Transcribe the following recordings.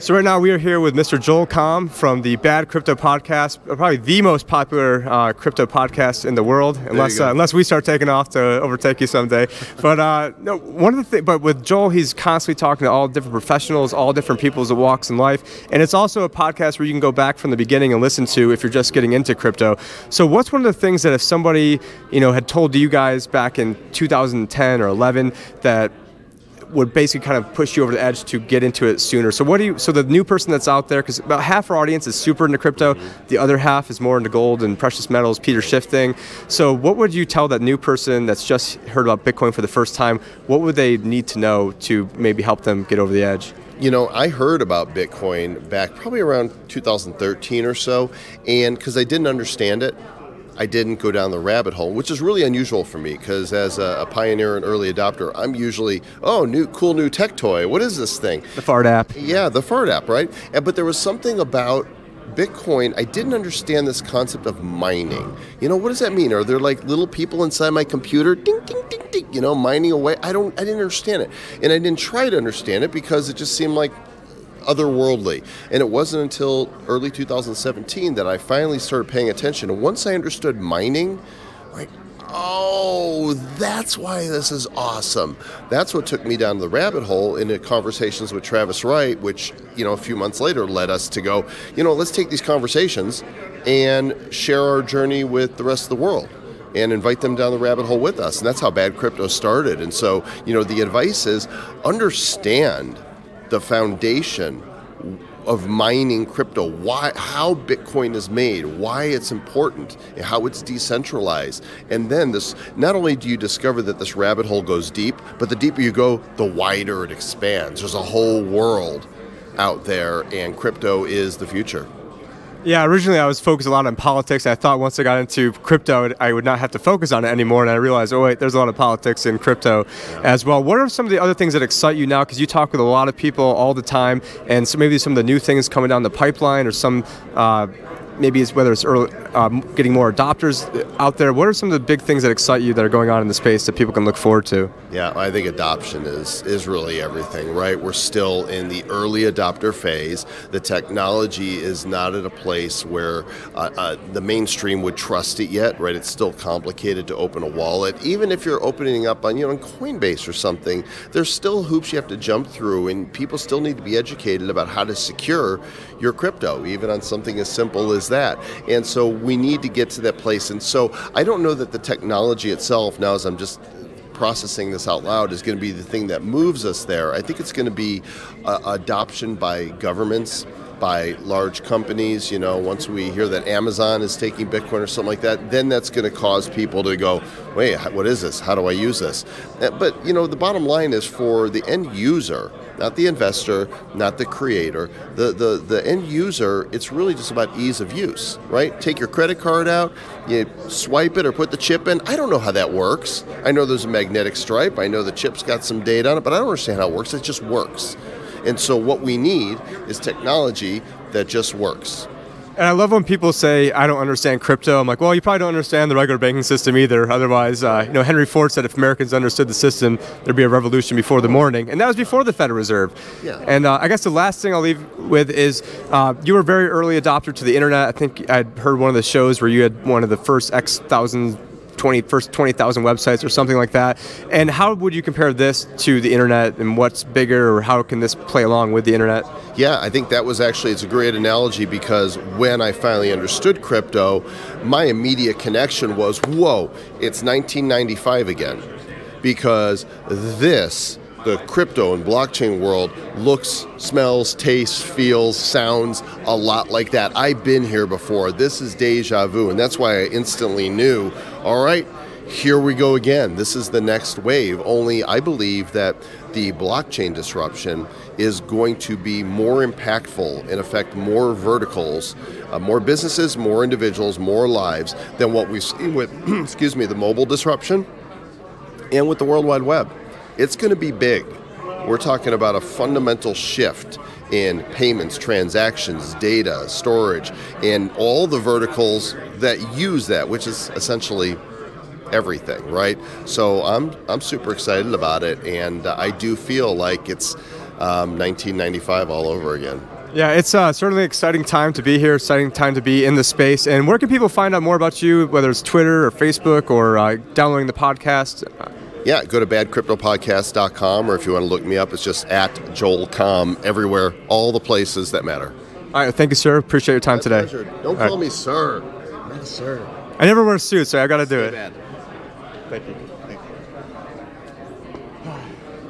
So right now we are here with Mr. Joel Comm from the Bad Crypto Podcast, probably the most popular uh, crypto podcast in the world, unless uh, unless we start taking off to overtake you someday. but uh, no, one of the things, but with Joel, he's constantly talking to all different professionals, all different people's walks in life, and it's also a podcast where you can go back from the beginning and listen to if you're just getting into crypto. So what's one of the things that if somebody you know had told you guys back in 2010 or 11 that would basically kind of push you over the edge to get into it sooner. So what do you? So the new person that's out there, because about half our audience is super into crypto, the other half is more into gold and precious metals, Peter shifting. So what would you tell that new person that's just heard about Bitcoin for the first time? What would they need to know to maybe help them get over the edge? You know, I heard about Bitcoin back probably around 2013 or so, and because I didn't understand it, I didn't go down the rabbit hole, which is really unusual for me because as a, a, pioneer and early adopter, I'm usually, oh, new cool new tech toy. What is this thing? The Fart app. Yeah, the Fart app, right? And, but there was something about Bitcoin, I didn't understand this concept of mining. You know, what does that mean? Are there like little people inside my computer, ding, ding, ding, ding, you know, mining away? I don't, I didn't understand it, and I didn't try to understand it because it just seemed like otherworldly. And it wasn't until early 2017 that I finally started paying attention. And once I understood mining, like, oh, that's why this is awesome. That's what took me down the rabbit hole into conversations with Travis Wright, which, you know, a few months later led us to go, you know, let's take these conversations and share our journey with the rest of the world and invite them down the rabbit hole with us. And that's how Bad Crypto started. And so, you know, the advice is understand the foundation of mining crypto, why how Bitcoin is made, why it's important, how it's decentralized. And then this not only do you discover that this rabbit hole goes deep, but the deeper you go, the wider it expands. There's a whole world out there and crypto is the future. Yeah, originally I was focused a lot on politics. I thought once I got into crypto, I would not have to focus on it anymore. And I realized, oh wait, there's a lot of politics in crypto as well. What are some of the other things that excite you now? Because you talk with a lot of people all the time, and so maybe some of the new things coming down the pipeline, or some uh, maybe it's whether it's early, um, getting more adopters out there. What are some of the big things that excite you that are going on in the space that people can look forward to? Yeah, I think adoption is is really everything, right? We're still in the early adopter phase. The technology is not at a place where uh, uh, the mainstream would trust it yet, right? It's still complicated to open a wallet. Even if you're opening up on you know Coinbase or something, there's still hoops you have to jump through, and people still need to be educated about how to secure your crypto, even on something as simple as that. And so we need to get to that place. And so I don't know that the technology itself, now as I'm just processing this out loud is going to be the thing that moves us there. I think it's going to be uh, adoption by governments, by large companies. You know, once we hear that Amazon is taking Bitcoin or something like that, then that's going to cause people to go, wait, what is this? How do I use this? Uh, but, you know, the bottom line is for the end user, not the investor, not the creator, the, the, the end user, it's really just about ease of use, right? Take your credit card out, you swipe it or put the chip in. I don't know how that works. I know there's a magnetic stripe, I know the chip's got some data on it, but I don't understand how it works. It just works. And so what we need is technology that just works. And I love when people say, I don't understand crypto. I'm like, well, you probably don't understand the regular banking system either. Otherwise, uh, you know, Henry Ford said if Americans understood the system, there'd be a revolution before the morning. And that was before the Federal Reserve. Yeah. And uh, I guess the last thing I'll leave with is uh, you were a very early adopter to the internet. I think I'd heard one of the shows where you had one of the first X thousand 20, first 20,000 websites or something like that. And how would you compare this to the internet and what's bigger or how can this play along with the internet? Yeah, I think that was actually it's a great analogy because when I finally understood crypto, my immediate connection was, whoa, it's 1995 again. Because this the crypto and blockchain world looks, smells, tastes, feels, sounds a lot like that. I've been here before. This is deja vu. And that's why I instantly knew all right, here we go again. This is the next wave. Only I believe that the blockchain disruption is going to be more impactful and affect more verticals, uh, more businesses, more individuals, more lives than what we've seen with, excuse me, the mobile disruption and with the World Wide Web. It's going to be big. We're talking about a fundamental shift in payments, transactions, data, storage, and all the verticals that use that, which is essentially everything, right? So I'm I'm super excited about it, and I do feel like it's um, 1995 all over again. Yeah, it's uh, certainly an exciting time to be here, exciting time to be in the space. And where can people find out more about you, whether it's Twitter or Facebook or uh, downloading the podcast? Yeah, go to badcryptopodcast.com, or if you want to look me up, it's just at Joel Comm everywhere, all the places that matter. All right, thank you, sir. Appreciate your time My today. pleasure. Don't All call right. me sir. Not sir. I never wear a suit, so I got to do it. Bad. Thank you.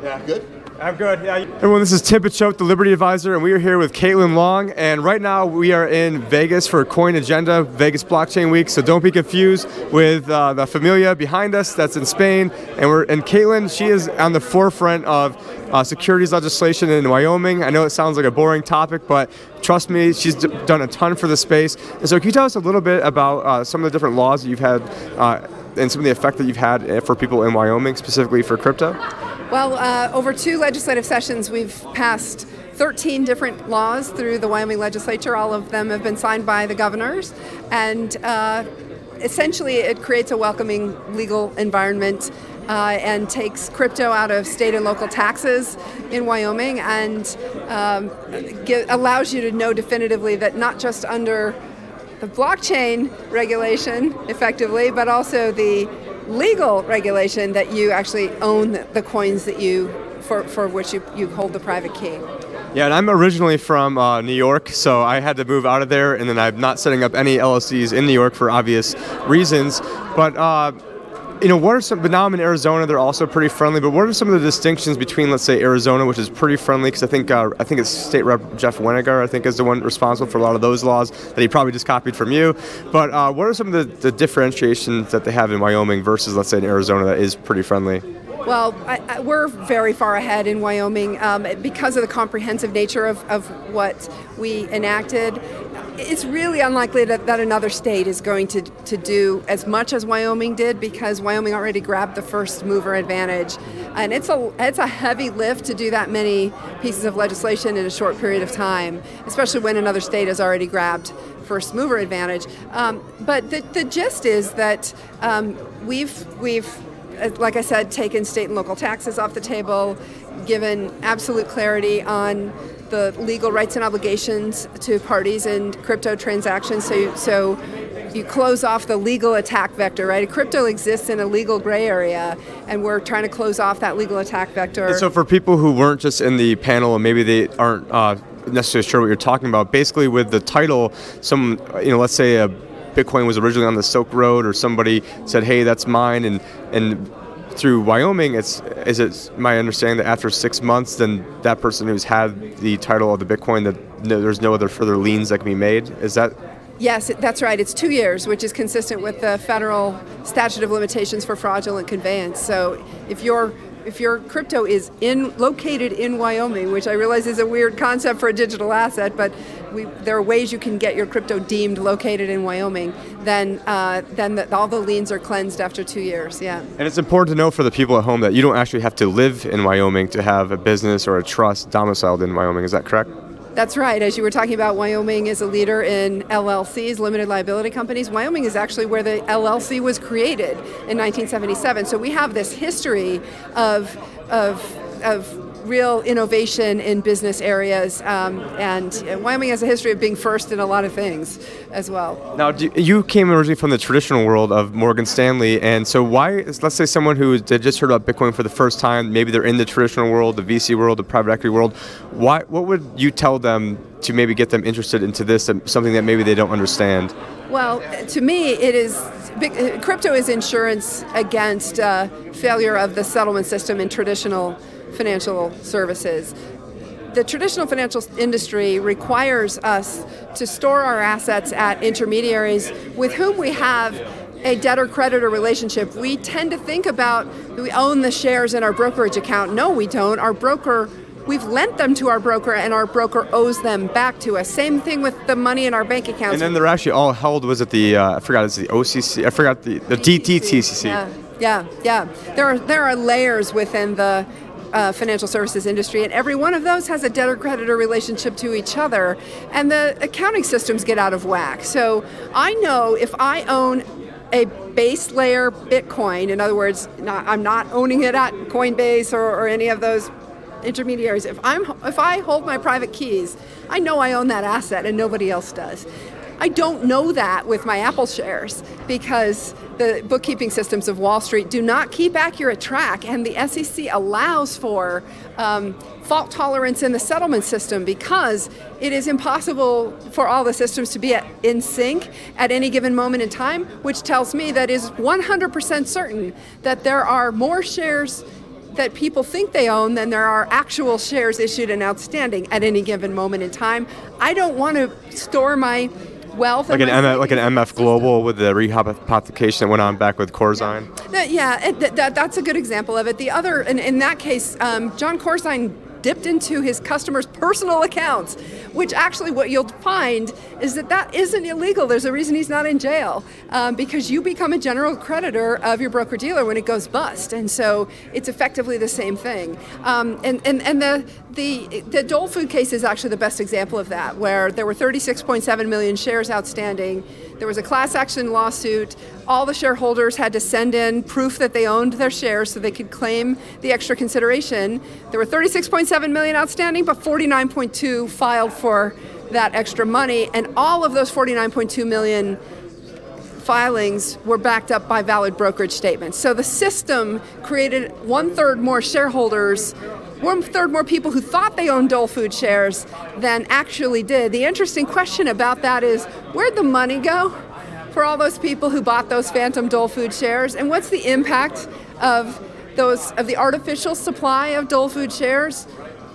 Yeah. Good? I'm good. Yeah. Everyone, this is Tim Picciott, the Liberty Advisor, and we are here with Caitlin Long. And right now we are in Vegas for Coin Agenda, Vegas Blockchain Week. So don't be confused with uh, the Familia behind us. That's in Spain, and we're and Caitlin. She is on the forefront of uh, securities legislation in Wyoming. I know it sounds like a boring topic, but trust me, she's d- done a ton for the space. And so, can you tell us a little bit about uh, some of the different laws that you've had? Uh, and some of the effect that you've had uh, for people in Wyoming, specifically for crypto? Well, uh, over two legislative sessions, we've passed 13 different laws through the Wyoming legislature. All of them have been signed by the governors. And uh, essentially, it creates a welcoming legal environment uh, and takes crypto out of state and local taxes in Wyoming and um, gi- allows you to know definitively that not just under the blockchain regulation effectively, but also the legal regulation that you actually own the, coins that you for, for which you, you hold the private key. Yeah, and I'm originally from uh, New York, so I had to move out of there, and then I'm not setting up any LLCs in New York for obvious reasons. But uh, you know, what are some? But now I'm in Arizona; they're also pretty friendly. But what are some of the distinctions between, let's say, Arizona, which is pretty friendly? Because I think uh, I think it's State Rep Jeff Weninger, I think, is the one responsible for a lot of those laws that he probably just copied from you. But uh, what are some of the, the differentiations that they have in Wyoming versus, let's say, in Arizona that is pretty friendly? Well, I, I, we're very far ahead in Wyoming um, because of the comprehensive nature of, of what we enacted. It's really unlikely that, that another state is going to, to do as much as Wyoming did because Wyoming already grabbed the first mover advantage. And it's a, it's a heavy lift to do that many pieces of legislation in a short period of time, especially when another state has already grabbed first mover advantage. Um, but the, the gist is that um, we've, we've uh, like I said, taken state and local taxes off the table, given absolute clarity on the legal rights and obligations to parties in crypto transactions. So, you, so you close off the legal attack vector, right? Crypto exists in a legal gray area, and we're trying to close off that legal attack vector. And so, for people who weren't just in the panel and maybe they aren't uh, necessarily sure what you're talking about, basically with the title, some, you know, let's say a Bitcoin was originally on the Silk Road, or somebody said, "Hey, that's mine," and and through Wyoming, it's is it my understanding that after six months, then that person who's had the title of the Bitcoin, that no, there's no other further liens that can be made. Is that Yes, that's right. It's two years, which is consistent with the federal statute of limitations for fraudulent conveyance. So if your if your crypto is in located in Wyoming, which I realize is a weird concept for a digital asset, but we, there are ways you can get your crypto deemed located in Wyoming, then uh, then the, all the liens are cleansed after two years. Yeah. And it's important to know for the people at home that you don't actually have to live in Wyoming to have a business or a trust domiciled in Wyoming. Is that correct? That's right. As you were talking about, Wyoming is a leader in LLCs, limited liability companies. Wyoming is actually where the LLC was created in 1977. So we have this history of, of, of real innovation in business areas. Um, and Wyoming has a history of being first in a lot of things as well. Now, do, you came originally from the traditional world of Morgan Stanley, and so why? is- Let's say someone who just heard about Bitcoin for the first time, maybe they're in the traditional world, the VC world, the private equity world. Why? What would you tell them to maybe get them interested into this, something that maybe they don't understand? Well, to me, it is crypto is insurance against uh, failure of the settlement system in traditional financial services. The traditional financial industry requires us to store our assets at intermediaries with whom we have a debtor creditor relationship. We tend to think about we own the shares in our brokerage account. No, we don't. Our broker We've lent them to our broker, and our broker owes them back to us. Same thing with the money in our bank accounts. And then they're actually all held. Was it the? Uh, I forgot. It's the OCC. I forgot the the DTTCC. Yeah, yeah, yeah. There are there are layers within the uh, financial services industry, and every one of those has a debtor-creditor relationship to each other, and the accounting systems get out of whack. So I know if I own a base layer Bitcoin, in other words, not, I'm not owning it at Coinbase or, or any of those intermediaries. If I'm if I hold my private keys, I know I own that asset and nobody else does. I don't know that with my Apple shares because the bookkeeping systems of Wall Street do not keep accurate track, and the SEC allows for um, fault tolerance in the settlement system because it is impossible for all the systems to be at, in sync at any given moment in time, which tells me that is 100% certain that there are more shares that people think they own than there are actual shares issued and outstanding at any given moment in time. I don't want to store my wealth. Like an MF, like an MF Global with the rehypothecation that went on back with Corzine. Yeah, yeah it, that, that's a good example of it. The other, in, in that case, um, Jon Corzine dipped into his customers' personal accounts, which actually what you'll find is that that isn't illegal. There's a reason he's not in jail um, because you become a general creditor of your broker dealer when it goes bust, and so it's effectively the same thing. Um, and and and the the the Dole Food case is actually the best example of that, where there were 36.7 million shares outstanding. There was a class action lawsuit. All the shareholders had to send in proof that they owned their shares so they could claim the extra consideration. There were 36.7 million outstanding, but 49.2 filed for that extra money, and all of those 49.2 million filings were backed up by valid brokerage statements. So the system created one third more shareholders, one third more people who thought they owned Dole Food shares than actually did. The interesting question about that is where'd the money go for all those people who bought those phantom Dole Food shares, and what's the impact of those of the artificial supply of Dole Food shares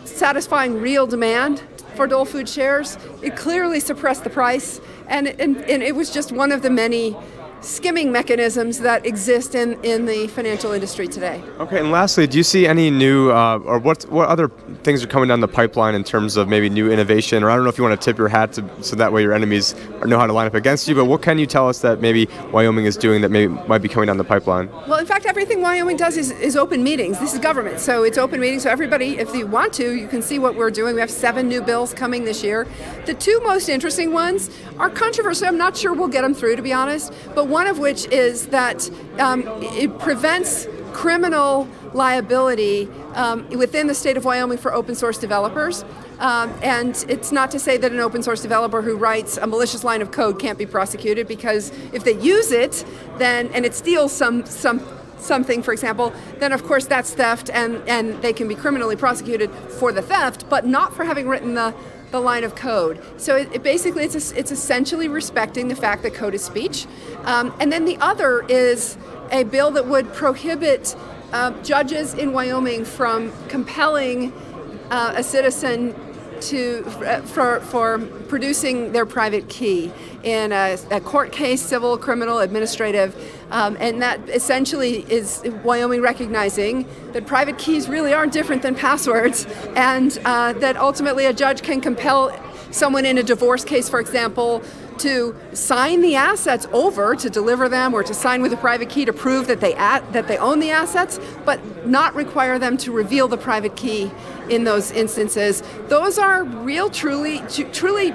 satisfying real demand for Dole Food shares. It clearly suppressed the price, and, and, and it was just one of the many skimming mechanisms that exist in, in the financial industry today. Okay, and lastly, do you see any new, uh, or what what other things are coming down the pipeline in terms of maybe new innovation? Or I don't know if you want to tip your hat to, so that way your enemies know how to line up against you, but what can you tell us that maybe Wyoming is doing that maybe might be coming down the pipeline? Well, in fact, everything Wyoming does is, is open meetings. This is government, so it's open meetings, so everybody, if you want to, you can see what we're doing. We have seven new bills coming this year. The two most interesting ones are controversial. I'm not sure we'll get them through, to be honest, but one of which is that um, it prevents criminal liability um, within the state of Wyoming for open source developers. Um, and it's not to say that an open source developer who writes a malicious line of code can't be prosecuted because if they use it, then and it steals some some something, for example, then of course that's theft and, and they can be criminally prosecuted for the theft, but not for having written the the line of code. So it, it basically, it's, a, it's essentially respecting the fact that code is speech. Um, and then the other is a bill that would prohibit uh, judges in Wyoming from compelling uh, a citizen to uh, for, for producing their private key in a, a court case, civil, criminal, administrative, um, and that essentially is Wyoming recognizing that private keys really aren't different than passwords, and uh, that ultimately a judge can compel someone in a divorce case, for example, to sign the assets over to deliver them or to sign with a private key to prove that they at, that they own the assets, but not require them to reveal the private key in those instances. Those are real, truly, truly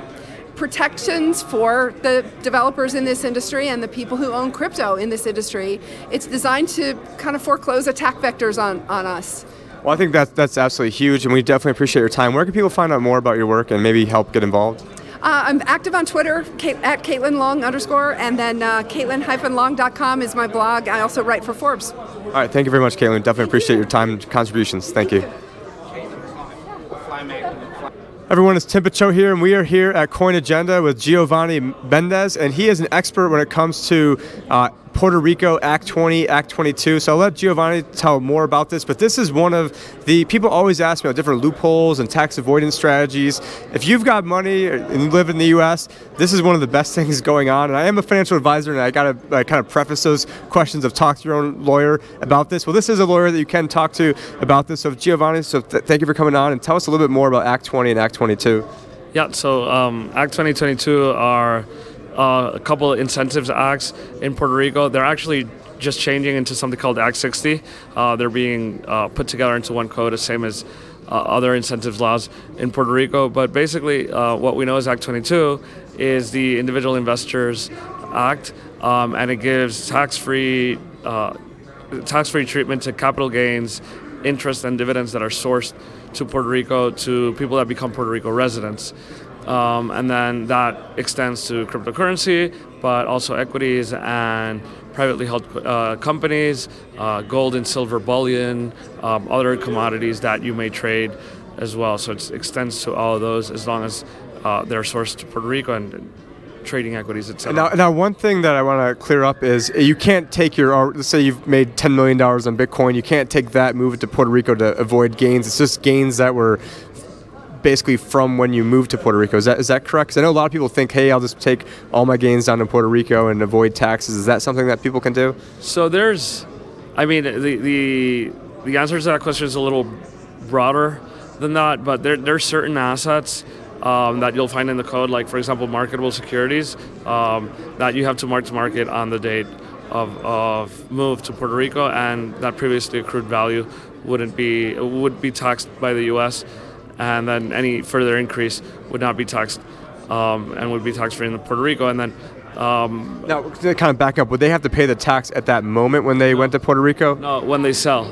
protections for the developers in this industry and the people who own crypto in this industry. It's designed to kind of foreclose attack vectors on, on us. Well, I think that, that's absolutely huge, and we definitely appreciate your time. Where can people find out more about your work and maybe help get involved? Uh, I'm active on Twitter Kate, at Caitlin Long underscore, and then uh, Caitlin-Long.com is my blog. I also write for Forbes. All right, thank you very much, Caitlin. Definitely appreciate your time and contributions. Thank you. Everyone, it's Tim Picciott here, and we are here at Coin Agenda with Giovanni Mendez, and he is an expert when it comes to uh, Puerto Rico, Act 20, Act 22. So I'll let Giovanni tell more about this, but this is one of the people always ask me about different loopholes and tax avoidance strategies. If you've got money and you live in the U.S., this is one of the best things going on. And I am a financial advisor, and I got to kind of preface those questions of talk to your own lawyer about this. Well, this is a lawyer that you can talk to about this. So Giovanni, so th- thank you for coming on and tell us a little bit more about Act 20 and Act 22. Yeah, so um, Act 2022 are uh, a couple of incentives acts in Puerto Rico. They're actually just changing into something called Act 60. Uh, they're being uh, put together into one code, the same as uh, other incentives laws in Puerto Rico. But basically, uh, what we know is Act 22 is the Individual Investors Act, um, and it gives tax-free uh, tax-free treatment to capital gains, interest, and dividends that are sourced to Puerto Rico to people that become Puerto Rico residents. Um, and then that extends to cryptocurrency, but also equities and privately held uh, companies, uh, gold and silver bullion, um, other commodities that you may trade as well. So it extends to all of those as long as uh, they're sourced to Puerto Rico and trading equities, etc. Now, now, one thing that I want to clear up is you can't take your, let's say you've made $10 million on Bitcoin, you can't take that, move it to Puerto Rico to avoid gains. It's just gains that were basically from when you moved to Puerto Rico. Is that is that correct? Because I know a lot of people think, hey, I'll just take all my gains down to Puerto Rico and avoid taxes. Is that something that people can do? So there's, I mean, the the the answer to that question is a little broader than that, but there there's certain assets. Um, that you'll find in the code, like for example, marketable securities, um, that you have to mark to market on the date of, of move to Puerto Rico, and that previously accrued value wouldn't be would be taxed by the U.S and then any further increase would not be taxed um, and would be tax free in Puerto Rico. And then um, now, to kind of back up, would they have to pay the tax at that moment when they no, went to Puerto Rico? No, when they sell.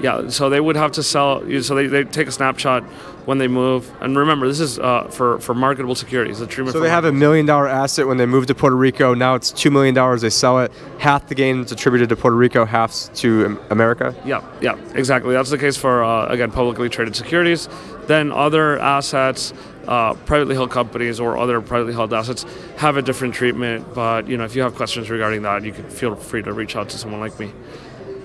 Yeah, so they would have to sell. So they, they take a snapshot when they move. And remember, this is uh, for, for marketable securities. The treatment. So they have a million dollar asset when they move to Puerto Rico. Now it's two million dollars. They sell it. Half the gain is attributed to Puerto Rico, half to America. Yeah, yeah, exactly. That's the case for uh, again publicly traded securities. Then other assets. Uh, privately held companies or other privately held assets have a different treatment. But you know, if you have questions regarding that, you can feel free to reach out to someone like me.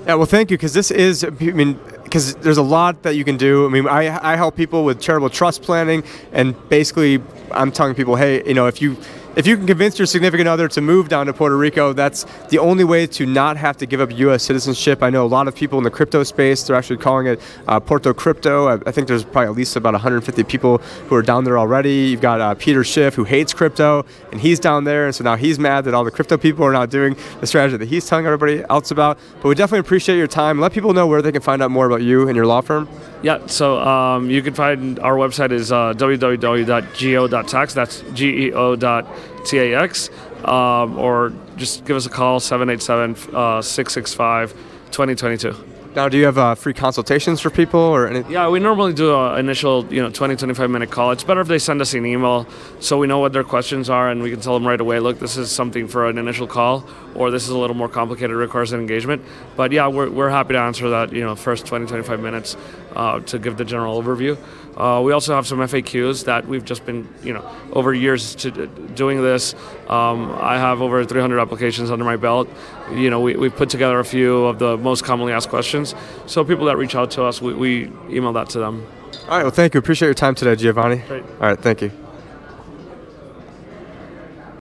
Yeah, well, thank you, because this is, I mean, because there's a lot that you can do. I mean, I, I help people with charitable trust planning, and basically, I'm telling people, hey, you know, if you if you can convince your significant other to move down to Puerto Rico, that's the only way to not have to give up U.S. citizenship. I know a lot of people in the crypto space, they're actually calling it uh, Puerto Crypto. I, I, think there's probably at least about 150 people who are down there already. You've got uh, Peter Schiff, who hates crypto, and he's down there, and so now he's mad that all the crypto people are not doing the strategy that he's telling everybody else about. But we definitely appreciate your time. Let people know where they can find out more about you and your law firm. Yeah, so um, you can find our website is uh, www.geo.tax. That's G E O dot T A X. Um, or just give us a call 787 665 2022. Now, do you have uh, free consultations for people or anything? Yeah, we normally do an initial, you know, 20, 25 minute call. It's better if they send us an email so we know what their questions are and we can tell them right away, look, this is something for an initial call or this is a little more complicated, requires an engagement. But yeah, we're, we're happy to answer that, you know, first 20, 25 minutes uh, to give the general overview. Uh, we also have some FAQs that we've just been, you know, over years to doing this. Um, I have over 300 applications under my belt. You know, we, we've put together a few of the most commonly asked questions. So people that reach out to us, we, we email that to them. All right. Well, thank you. Appreciate your time today, Giovanni. Great. All right. Thank you.